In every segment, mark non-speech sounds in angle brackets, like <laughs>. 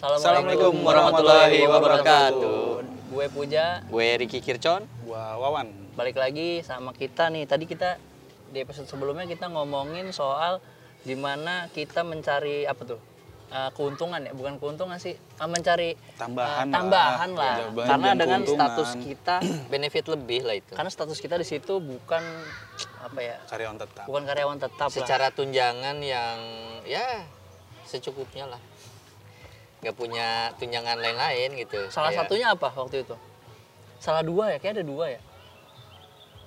Assalamualaikum warahmatullahi wabarakatuh. Gue Puja, Gue Ricky Kircon. Gua Wawan. balik lagi sama kita nih. Tadi kita di episode sebelumnya kita ngomongin soal gimana kita mencari apa tuh? Eh, keuntungan ya, bukan keuntungan sih, Eh, mencari Tambahan eh, tambahan lah. lah. Ya, Karena dengan keuntungan. status kita, <clears throat> Benefit lebih lah itu. karena status kita di situ bukan apa ya, Karyawan tetap. bukan karyawan tetap lah. Secara tunjangan yang ya secukupnya lah. Gak punya tunjangan lain-lain gitu. Salah Kayak- satunya apa waktu itu? Salah dua ya, kayak ada dua ya.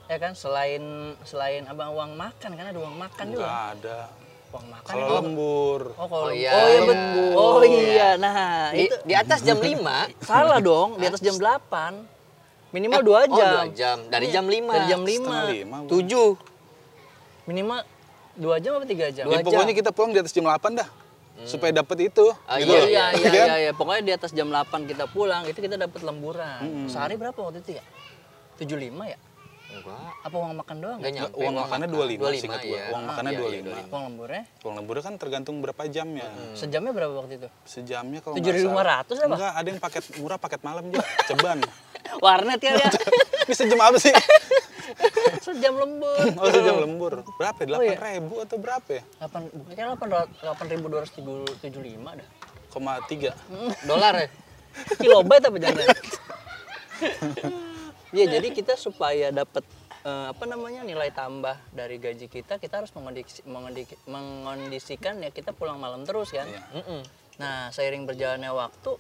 Ya kan selain selain abang uang makan kan ada uang makan Enggak juga. ada. Uang makan. Kalau ya. lembur. Oh, kalau Oh, lembur. iya, oh iya iya. betul. Oh iya. Nah, di, itu di atas jam 5 <laughs> salah dong, di atas jam 8. Minimal 2 Oh, jam. dua jam. Dari jam 5. Dari jam Setengah 5. lima. Bu. 7. Minimal 2 jam apa 3 jam? Dua Ya, pokoknya jam. kita pulang di atas jam 8 dah. Supaya dapat itu. Ah, gitu Oh loh. iya iya Kan? iya iya. Pokoknya di atas jam 8 kita pulang, itu kita dapat lemburan. Sehari berapa waktu itu ya? 75 ya? Enggak. Apa uang makan doang? Enggak ya? nyampe. Uang makannya 25, 25 seingat gua. iya. Uang Ah, makannya iya, iya, 25. Uang lemburnya? Uang lembur kan tergantung berapa jamnya. Sejamnya berapa waktu itu? Sejamnya kalau 7.500 apa? Enggak, ada yang paket murah, paket malam juga. Ceban. <laughs> Warnet ya dia. <laughs> Ini sejam apa sih? <laughs> Sejam lembur. Oh, sejam lembur. Berapa ya? Oh, iya. 8 ribu atau berapa ya? 8 bukannya 8.275 dah. Koma tiga. Dolar ya? Kilobyte apa jangan? Iya, jadi kita supaya dapat eh, apa namanya nilai tambah dari gaji kita, kita harus mengondisi, mengondi- mengondisikan ya kita pulang malam terus kan. Iya. Nah, seiring berjalannya waktu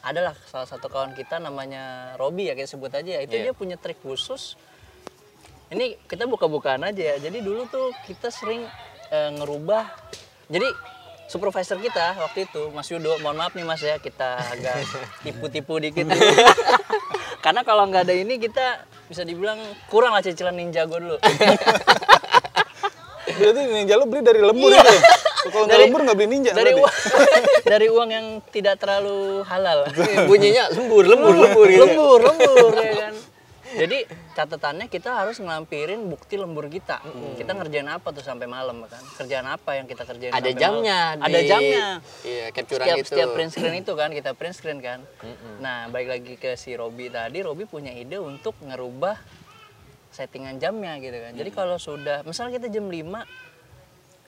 adalah salah satu kawan kita namanya Robi ya kita sebut aja ya. Itu Iya. dia punya trik khusus. Ini kita buka-bukaan aja ya. Jadi dulu tuh kita sering eh, ngerubah. Jadi supervisor kita waktu itu Mas Yudo, mohon maaf nih Mas ya kita agak <laughs> tipu-tipu dikit. <laughs> Karena kalau nggak ada ini kita bisa dibilang kurang lah cicilan ninja gue dulu. <laughs> Berarti ninja lu beli dari lembur Iya. itu. Kalau nggak Dari- lembur nggak beli ninja. dari uang dari uang yang tidak terlalu halal. Bunyinya lembur, lembur, lembur gitu. lembur, lembur ya kan. Jadi catatannya kita harus ngelampirin bukti lembur kita. Kita ngerjain apa tuh sampai malam kan? Kerjaan apa yang kita kerjain Ada jamnya. malam? Ada di- jamnya. Iya, capturean Setiap itu. setiap print screen itu kan kita print screen kan. Nah, balik lagi ke si Robi tadi, Robi punya ide untuk ngerubah settingan jamnya gitu kan. Jadi kalau sudah misalnya kita jam 5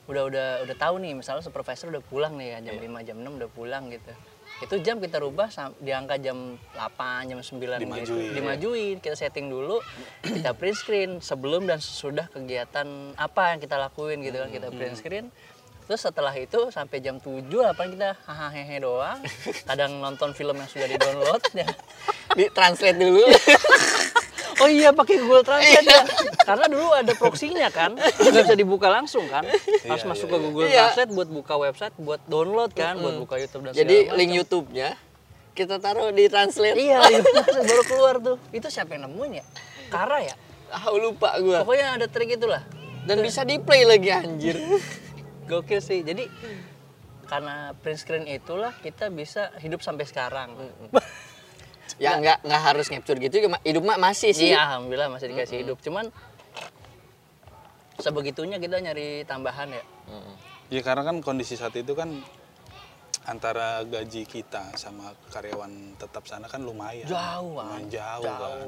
udah udah udah tahu nih misalnya supervisor udah pulang nih kan jam 5 jam 6 udah pulang gitu itu jam kita rubah di angka jam 8 jam 9 gitu. Dimajuin. dimajuin kita setting dulu kita print screen sebelum dan sesudah kegiatan apa yang kita lakuin gitu kan kita print screen terus setelah itu sampai jam 7 apa kita hahaha doang kadang nonton film yang sudah di download ya Di translate dulu. <laughs> Oh iya pakai Google Translate ya. Karena dulu ada proxy-nya kan. Nggak bisa dibuka langsung kan. Harus masuk ke Google Iya. Translate buat buka website, buat download kan, buat buka YouTube dan Jadi segala link. YouTube-nya kita taruh di translate. Iya, YouTube Translate <laughs> baru keluar tuh. Itu siapa yang nemuin ya? Kara ya? Ah, lupa gua. Pokoknya ada trik itulah. Dan bisa di play lagi anjir. <laughs> Gokil sih. Jadi karena print screen itulah kita bisa hidup sampai sekarang. Ya nggak nggak harus capture gitu juga, hidup mah masih sih. Iya, alhamdulillah masih dikasih hidup. Cuman sebegitunya kita nyari tambahan ya. Mm-mm. Ya karena kan kondisi saat itu kan antara gaji kita sama karyawan tetap sana kan lumayan. Jauh, Lumayan Wan. jauh, kan.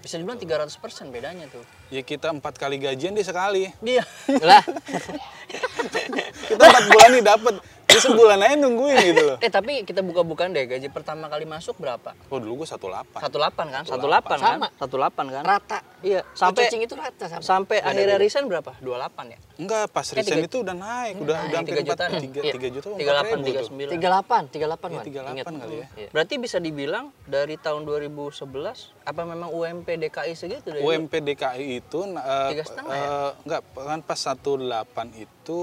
Bisa dibilang 300% bedanya tuh. Ya kita empat kali gajian dia sekali. Iya. Lah, <laughs> Kita empat bulan nih dapat. Dia sebulan aja nungguin gitu loh. <laughs> eh tapi kita buka-bukaan deh gaji pertama kali masuk berapa? Oh dulu gue 18. 18 kan? 18 kan? Sama. 18 kan? rata. Iya, Sampai sampai itu rata sama. sampai akhirnya resign berapa? 28 ya? Enggak, pas Eh, resign itu udah naik, udah Naik, udah hampir tiga 4 jutaan. 3, Iya. 3 juta 38, 4 ribu tuh. 39. 38, 38 Iya, Wan. 38 Ingat. kali ya. Iya. Berarti bisa dibilang dari tahun 2011 apa memang UMP DKI segitu deh? UMP DKI itu eh, Tiga setengah ya? eh, enggak kan pas 18 itu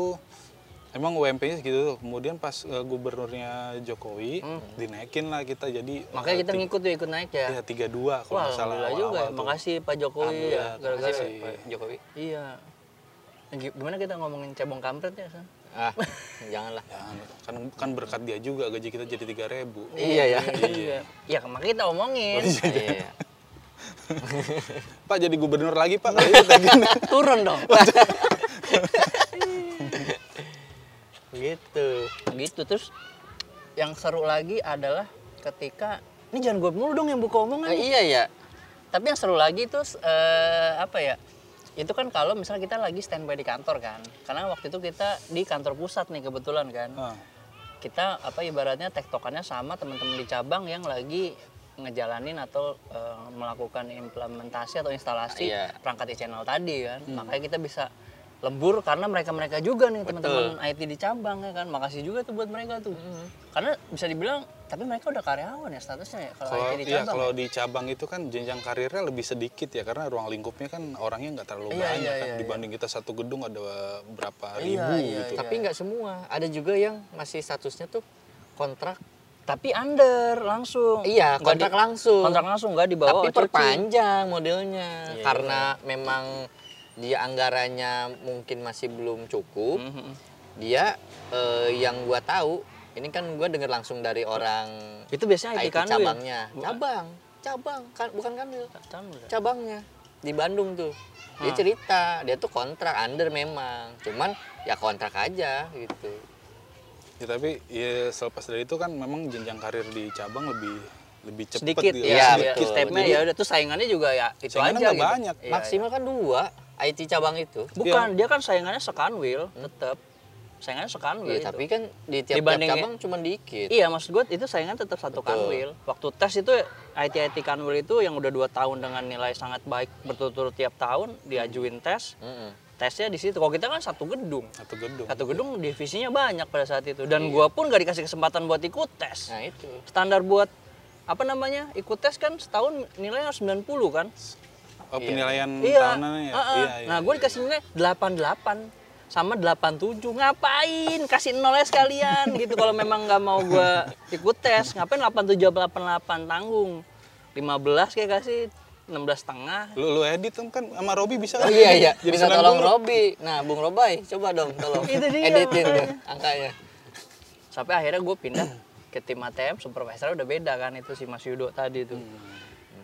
emang UMP-nya segitu tuh. Kemudian pas eh, gubernurnya Jokowi dinaikin lah kita jadi Hmm. Makanya kita ngikut tuh ikut naik ya. ya 32 kalau Wah, nggak salah alhamdullah juga. ya. Makasih Pak Jokowi ya gara-gara makasih. Pak Jokowi. Iya. Gi- Gimana kita ngomongin cebong kampret ya, San? Ah, <laughs> janganlah. Jangan, kan kan berkat dia juga gaji kita jadi 3000 Iya ya. Iya. Ya, makanya kita omongin. Iya. <laughs> Pak jadi gubernur lagi Pak <laughs> tagih. Turun dong. Gitu. gitu terus yang seru lagi adalah ketika ini jangan gue mulu dong yang buka omongan. Eh, iya ya. Tapi yang seru lagi itu eh, apa ya? Itu kan kalau misalnya kita lagi standby di kantor kan. Karena waktu itu kita di kantor pusat nih kebetulan kan. Ah. Kita apa ibaratnya tektokannya sama teman-teman di cabang yang lagi ngejalanin atau eh, melakukan implementasi atau instalasi Iya. perangkat e-channel tadi kan. Makanya kita bisa lembur karena mereka-mereka juga nih teman-teman IT di cabang ya kan. Makasih juga tuh buat mereka tuh. Karena bisa dibilang tapi mereka udah karyawan ya statusnya ya kalau Kalau IT di iya, cabang. kalau ya. di cabang itu kan jenjang karirnya lebih sedikit ya karena ruang lingkupnya kan orangnya nggak terlalu Iya, banyak iya, kan iya, dibanding kita satu gedung ada berapa Iya, ribu iya, gitu. Tapi nggak semua. Ada juga yang masih statusnya tuh kontrak. Tapi under langsung. Iya, kontrak di- langsung. Kontrak langsung nggak dibawa Tapi OCC. perpanjang modelnya Iya, karena memang dia anggarannya mungkin masih belum cukup. Mhm. Dia eh, yang gua tahu, ini kan gua dengar langsung dari orang Itu biasanya IT IT Kanwil. cabangnya. Bukan. Cabang, cabang kan bukan. Kanwil. cabangnya di Bandung tuh dia Ah. cerita dia tuh kontrak under memang cuman ya kontrak aja gitu Ya, tapi ya selepas dari itu kan memang jenjang karir di cabang lebih lebih cepat Sedikit gitu. ya, Iya, sedikit. betul. stepnya Jadi- ya udah tuh saingannya juga ya itu Saingannya aja gitu. banyak. Iya, maksimal kan dua IT cabang itu Bukan, dia kan saingannya sekanwil, tetap. Saingannya sekanwil. Iya, itu. tapi kan di tiap-tiap cabang cuma dikit Iya, maksud gue itu saingan tetap satu Betul. kanwil. Waktu tes itu IT-IT kanwil itu yang udah dua tahun dengan nilai sangat baik berturut-turut tiap tahun diajuin tes. Mm-mm. Tesnya di situ. Kalau kita kan satu gedung. Satu gedung. Satu gedung divisinya banyak pada saat itu. Dan gua pun gak dikasih kesempatan buat ikut tes. nah itu Standar buat apa namanya? Ikut tes kan setahun nilainya harus 90 kan? Oh, penilaian Iya. tahunan ya. Ah, ah. Iya, iya, nah, gue iya. dikasih nilai 88 sama 87. Ngapain? Kasih nolnya sekalian gitu kalau memang nggak mau gue ikut tes. Ngapain 87 88 tanggung? 15 kayak kasih 16 setengah. Lu, lu edit kan, kan sama Robi bisa oh kan? iya iya Jadi 90. tolong Robi nah Bung Robai coba dong tolong <laughs> Itu dia, editin tuh makanya. angkanya Sampai akhirnya gue pindah ke tim ATM supervisor udah beda kan itu si Mas Yudo tadi tuh.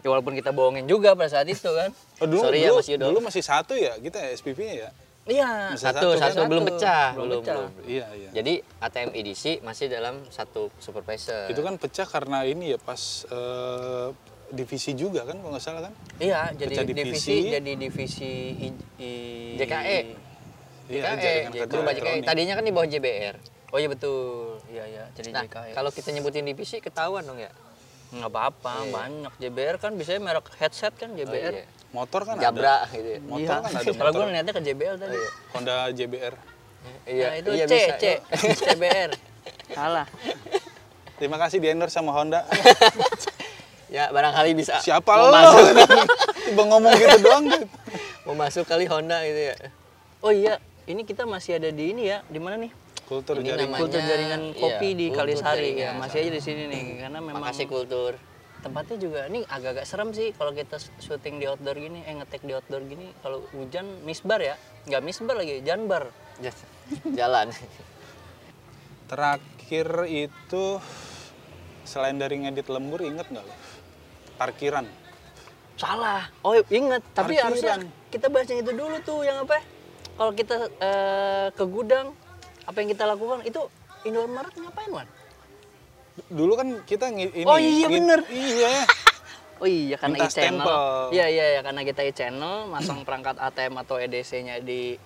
Ya, walaupun kita bohongin juga pada saat itu kan. Oh, dulu, Sorry ya, dulu, Mas Yudo. dulu masih satu ya kita SPP-nya ya? Iya. Masih satu satu, satu, kan? belum pecah Belum belum pecah. belum Iya, iya. jadi ATM edisi masih dalam satu supervisor Itu kan pecah karena ini ya pas eh, divisi juga kan kalau nggak salah kan? Iya, jadi Pecah divisi, divisi. jadi divisi i- i- JKE. Iya, JKE, jadi berubah JKE. Tadinya kan di bawah JBR. Oh iya betul. Iya iya, jadi Nah, JKE. kalau kita nyebutin divisi ketahuan dong ya. Nggak apa-apa, banyak JBR kan biasanya merek headset kan Oh, JBR. iya. Motor kan ada. Jabra gitu ya. Motor Iya. kan ada Kalau gue niatnya ke JBL tadi. Honda JBR. Iya, Nah, itu iya C, bisa. C, JBR. <laughs> Salah. Terima kasih di endorse sama Honda. <laughs> Ya, barangkali bisa. Siapa lo? Masuk, <laughs> Tiba ngomong gitu doang. gitu. mau masuk kali Honda gitu ya. Oh iya, ini kita masih ada di ini ya, di mana nih? Kultur Ini jaringan. namanya- Kultur jaringan kopi iya, di kultur Kalisari ya, masih aja di sini nih karena memang Makasih kultur. tempatnya juga ini agak-agak serem sih kalau kita syuting di outdoor gini, eh ngetek di outdoor gini kalau hujan misbar ya, nggak misbar lagi, janbar. Ja- Jalan. Terakhir itu selain dari ngedit lembur inget nggak lo? Parkiran. Salah. Oh inget, tapi Parkiran. harusnya kita bahas yang itu dulu tuh yang apa? ya? Kalau kita eh, ke gudang, apa yang kita lakukan itu Indomaret ngapain wan? Dulu kan kita ini. Oh, iya, bener. Iya. <laughs> Oh iya karena Minta e-channel. stempel. Iya iya ya karena kita e-channel masang <clears throat> perangkat ATM atau EDC-nya di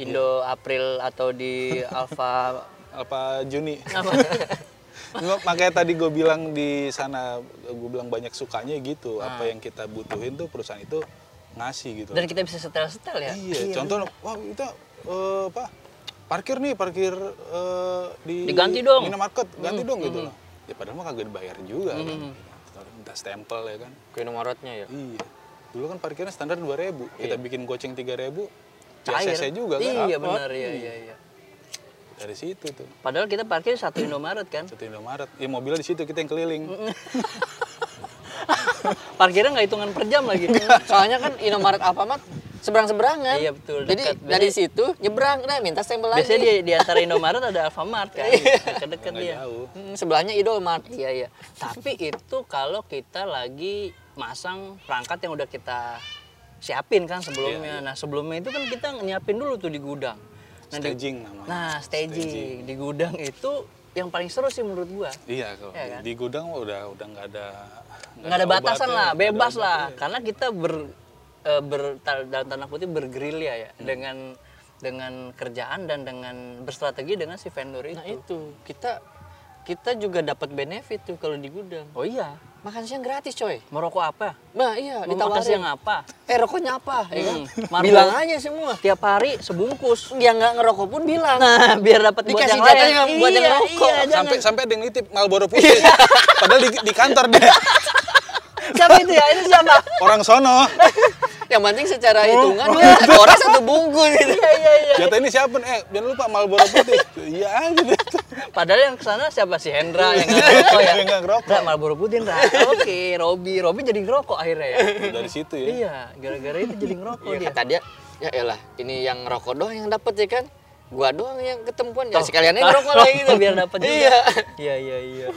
Indo April atau di <laughs> Alfa Apa <laughs> Juni? Makanya tadi gue bilang di sana, gue bilang banyak sukanya gitu. Ah. Apa yang kita butuhin tuh perusahaan itu ngasih gitu. Dan kita bisa setel-setel ya. Iya, contoh, wah itu eh, apa? Parkir nih, parkir eh, di Diganti dong. Hmm, minimarket, ganti dong gitu loh. Ya padahal mah kagak dibayar juga kan. Minta stempel ya kan. Ke Indomaretnya ya. Iya. Dulu kan parkirnya standar 2000. Kita bikin goceng 3000. Cair. CC juga kan. Iya benar iya iya iya. Dari situ tuh. Padahal kita parkir satu Indomaret kan. Satu Indomaret. Ya mobilnya di situ kita yang keliling. <laughs> Parkirnya nggak hitungan per jam lagi. Soalnya kan Indomaret Alfamart seberang-seberangan. Iya, betul, Jadi dekat. dari situ nyebrang, nah minta stempel lagi. Biasanya di, di antara <laughs> Indomaret ada Alfamart kan. Deket-deket Nggak dia. jauh. Hmm, sebelahnya Indomart. Iya iya. Tapi itu kalau kita lagi masang perangkat yang udah kita siapin kan sebelumnya. Nah sebelumnya itu kan kita nyiapin dulu tuh di gudang. Nah, di- Staging namanya. Nah staging. di gudang itu yang paling seru sih menurut gua. Iya kalau Iya di, kan? di gudang udah udah nggak ada nggak ada batasan obatnya, lah, ada bebas lah. obatnya. Karena kita ber, eh, ber ta- dalam tanda kutip bergerilya ya Hmm. dengan dengan kerjaan dan dengan berstrategi dengan si vendor itu. Nah itu kita kita juga dapat benefit tuh kalau di gudang. Oh iya, Makan siang gratis coy. merokok apa? Nah iya Mau makan ditawarin. siang apa? Eh rokoknya apa? Ya kan? Hmm. Bilang aja semua. Tiap hari sebungkus. Yang nggak ngerokok pun bilang. Nah, biar dapat buat yang lain. yang buat yang Iya, rokok. iya, jangan. sampai sampai ada yang nitip Marlboro putih padahal di, di kantor deh Siapa itu ya? Itu siapa? orang sono Yang penting secara hitungan <laughs> ya, satu orang satu bungkus gitu. Iya, iya, iya. jatah ini siapa eh jangan lupa Marlboro putih iya aja deh Padahal yang ke sana siapa si Hendra yang nggak ngerokok ya? Yang nggak ngerokok. Nggak, Marlboro Putih Hendra. Oke, Robi, Robi jadi ngerokok akhirnya ya. dari situ ya iya, gara-gara itu jadi ngerokok Iya dia. kata dia, ya elah ini yang ngerokok doang yang dapet ya kan. Gua doang yang ketempuan ya sekalian aja ngerokok lagi gitu. biar dapat juga. Iya. Iya, iya, iya.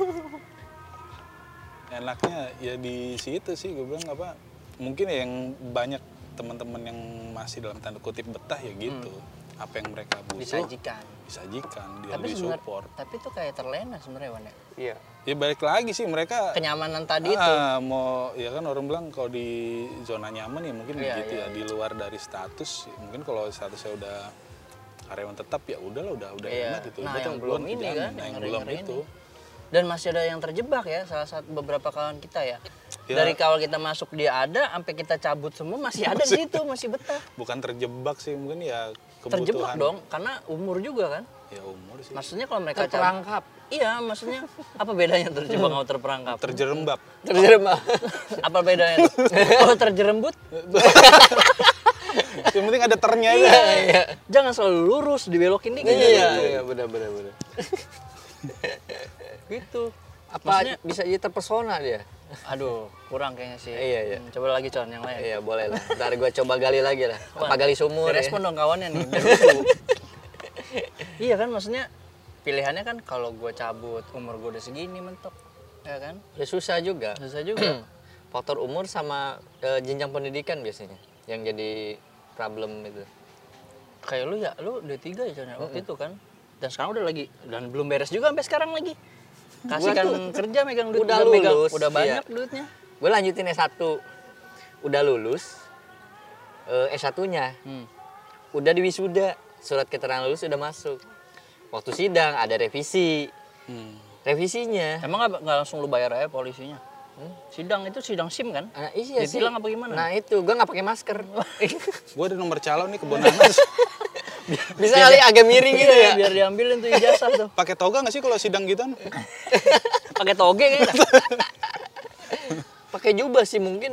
enaknya ya di situ sih gue bilang apa mungkin ya yang banyak teman-teman yang masih dalam tanda kutip betah ya gitu apa yang mereka butuh Disajikan. disajikan dia Tapi di sebenarnya support tapi itu kayak terlena sebenarnya Wan ya. Iya. ya balik lagi sih mereka Kenyamanan tadi itu. ah, mau ya kan orang bilang kalau di zona nyaman ya mungkin Iya, gitu iya, ya di luar dari status ya mungkin kalau statusnya udah karyawan tetap ya udahlah udah udah Iya. enak gitu Nah, yang belum ini kan, Nah, yang yang belum itu Dan masih ada yang terjebak ya, salah satu beberapa kawan kita ya. Ya. Dari kawal kita masuk dia ada, sampai kita cabut semua masih ada di situ, masih betah. <laughs> bukan terjebak sih mungkin ya Terjebak kebutuhan dong, karena umur juga kan. ya umur sih Maksudnya kalau mereka cabut, Terperangkap. iya maksudnya apa bedanya terjebak sama terperangkap? terjerembab Terjerembab. <laughs> apa bedanya? Kalau terjerembut, <laughs> yang penting ada ternya aja Iya. jangan selalu lurus, dibelokin dikit. Iya, iya benar benar benar. Gitu. Apa Maksudnya- bisa jadi terpesona dia? Aduh, kurang kayaknya sih. Iya, iya. Hmm, Coba lagi con yang lain. Iya boleh lah. Ntar gua coba gali lagi lah. Apa gali sumur ya? Respon dong kawannya nih. <laughs> iya kan maksudnya pilihannya kan kalau gue cabut umur gue udah segini mentok ya kan Ya susah juga. susah juga <clears throat> Faktor umur sama eh, jenjang pendidikan biasanya yang jadi problem itu. kayak lu ya lu udah tiga ya Con, ya, waktu itu kan dan sekarang udah lagi dan belum beres juga sampai sekarang lagi kasihkan kerja megang duit udah megang- lulus, udah banyak iya. duitnya Gue lanjutin S1. Udah lulus. eh, S1-nya. hmm. Udah di wisuda. Surat keterangan lulus udah masuk. Waktu sidang ada revisi. Hmm. Revisinya. emang nggak langsung lu bayar aja polisinya sidang itu sidang sim kan Nah, iya sih. Ditilang apa gimana? Nah itu, gue nggak pakai masker. <laughs> gue ada nomor calon nih kebun nanas <laughs> <laughs> Bisa kali agak miring gitu ya. biar diambilin tuh ijazah tuh pakai toga nggak sih kalau sidang gitu <laughs> pakai toge kayaknya <laughs> Pakai jubah sih mungkin.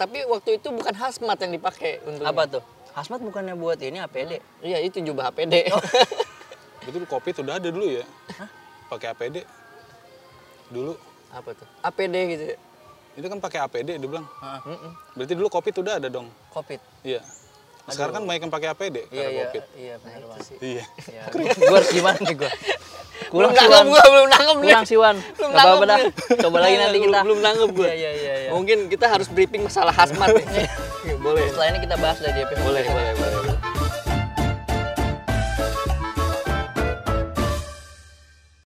Tapi waktu itu bukan hazmat yang dipakai untuk apa tuh Hasmat bukannya buat ini APD Iya itu jubah APD. itu kopi udah ada dulu ya pakai APD dulu apa tuh? APD gitu. ya. itu kan pakai APD dia bilang Mm-mm. berarti dulu kopi udah ada dong covid iya sekarang kan banyak yang pakai APD iya karena iya covid iya benar banget iya Ya, gue harus gimana nih gue? Belum Kurang nangkep gua, belum nangkep nih. Kurang siwan. Belum Gak apa-apa dah. Coba lagi nanti Belum- kita. Belum nangkep gue. Iya iya iya. iya. Mungkin kita harus briefing masalah hazmat nih. boleh. Setelah ini kita bahas dari episode Boleh, boleh, boleh.